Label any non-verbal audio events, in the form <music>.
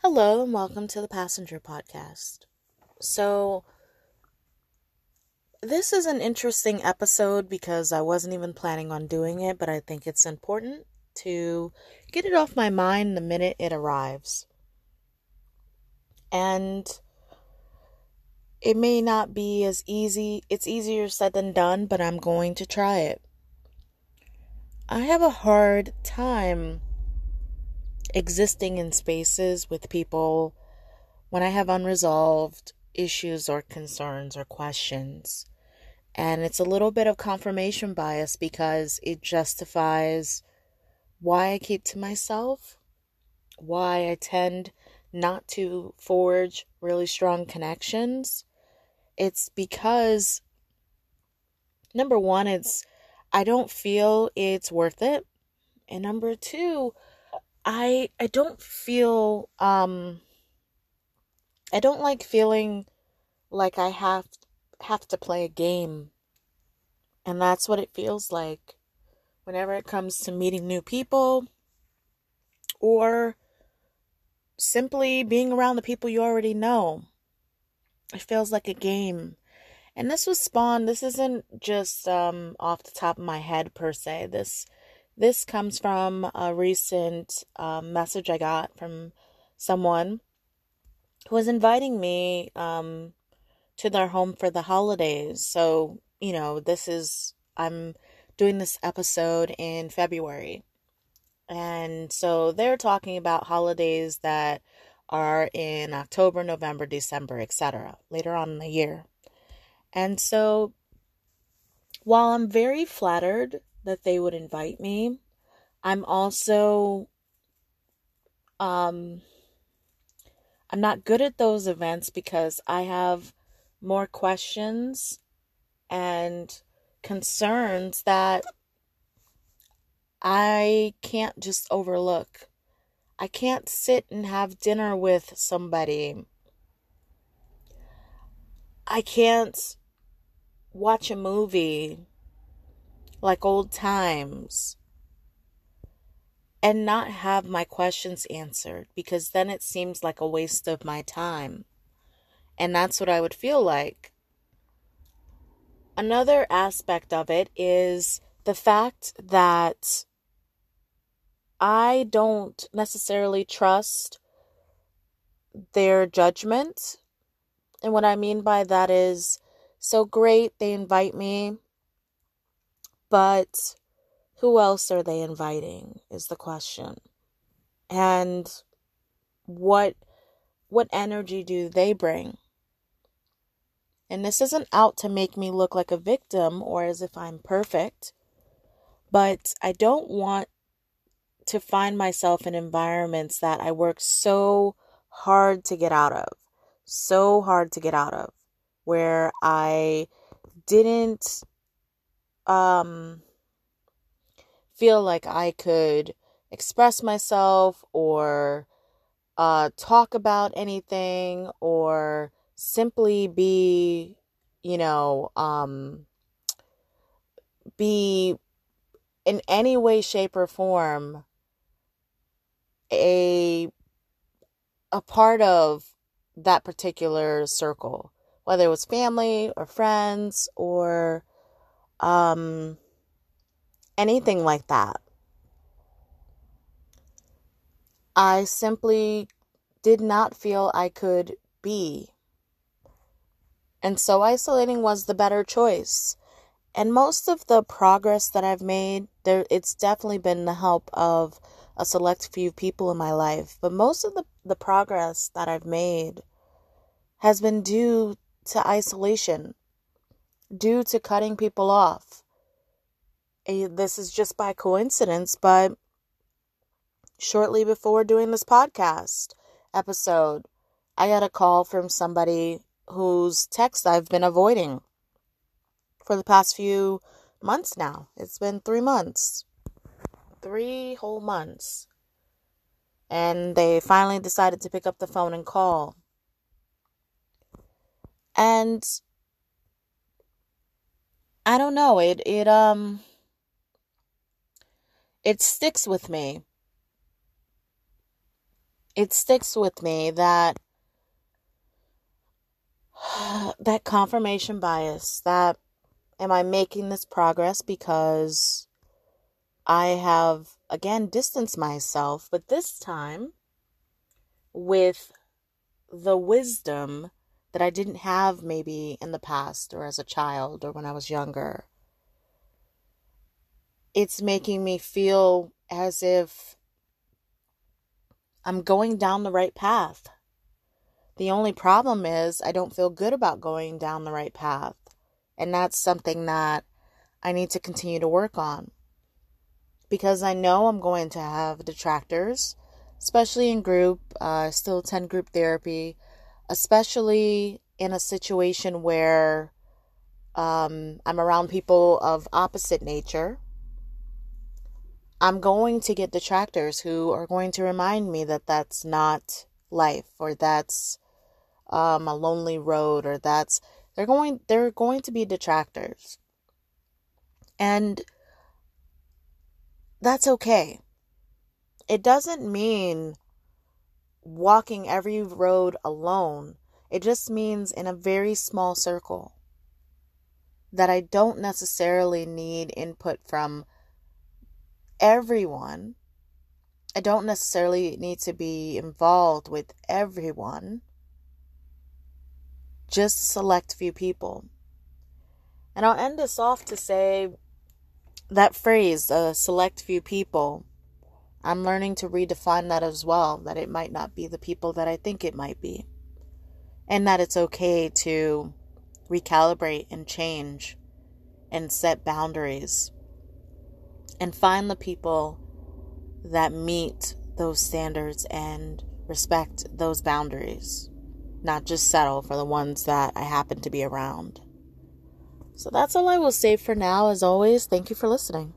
Hello, and welcome to the Passenger Podcast. So, this is an interesting episode because I wasn't even planning on doing it, but I think it's important to get it off my mind the minute it arrives. And it may not be as easy, it's easier said than done, but I'm going to try it. I have a hard time existing in spaces with people when I have unresolved issues or concerns or questions. And it's a little bit of confirmation bias because it justifies why I keep to myself, why I tend not to forge really strong connections. It's because, number one, it's I don't feel it's worth it. And number two, I I don't feel um I don't like feeling like I have have to play a game. And that's what it feels like whenever it comes to meeting new people or simply being around the people you already know. It feels like a game. And this was spawned, this isn't just um, off the top of my head per se. This this comes from a recent um, message I got from someone who was inviting me um, to their home for the holidays. So, you know, this is, I'm doing this episode in February. And so they're talking about holidays that are in October, November, December, etc., later on in the year. And so while I'm very flattered that they would invite me. I'm also um I'm not good at those events because I have more questions and concerns that I can't just overlook. I can't sit and have dinner with somebody. I can't watch a movie like old times and not have my questions answered because then it seems like a waste of my time. And that's what I would feel like. Another aspect of it is the fact that I don't necessarily trust their judgment. And what I mean by that is so great, they invite me but who else are they inviting is the question. And what what energy do they bring? And this isn't out to make me look like a victim or as if I'm perfect, but I don't want to find myself in environments that I work so hard to get out of, so hard to get out of, where I didn't um, feel like I could express myself or uh, talk about anything or simply be, you know, um, be in any way, shape, or form a a part of that particular circle, whether it was family or friends or um, anything like that. I simply did not feel I could be. And so isolating was the better choice. And most of the progress that I've made, there it's definitely been the help of a select few people in my life. But most of the, the progress that I've made has been due to isolation due to cutting people off. This is just by coincidence, but shortly before doing this podcast episode, I got a call from somebody whose text I've been avoiding for the past few months now. It's been three months, three whole months. And they finally decided to pick up the phone and call. And I don't know. It it um it sticks with me. it sticks with me that <sighs> that confirmation bias that am I making this progress because I have again distanced myself, but this time with the wisdom that I didn't have maybe in the past or as a child or when I was younger. It's making me feel as if I'm going down the right path. The only problem is I don't feel good about going down the right path. And that's something that I need to continue to work on. Because I know I'm going to have detractors, especially in group. Uh, still attend group therapy, especially in a situation where um, I'm around people of opposite nature I'm going to get detractors who are going to remind me that that's not life or that's um, a lonely road or that's they're going they're going to be detractors. And that's okay. It doesn't mean walking every road alone it just means in a very small circle that i don't necessarily need input from everyone. I don't necessarily need to be involved with everyone, just a select few people. And I'll end this off to say that phrase, a select few people. I'm learning to redefine that as well, that it might not be the people that I think it might be. And that it's okay to recalibrate and change and set boundaries and find the people that meet those standards and respect those boundaries, not just settle for the ones that I happen to be around. So that's all I will say for now. As always, thank you for listening.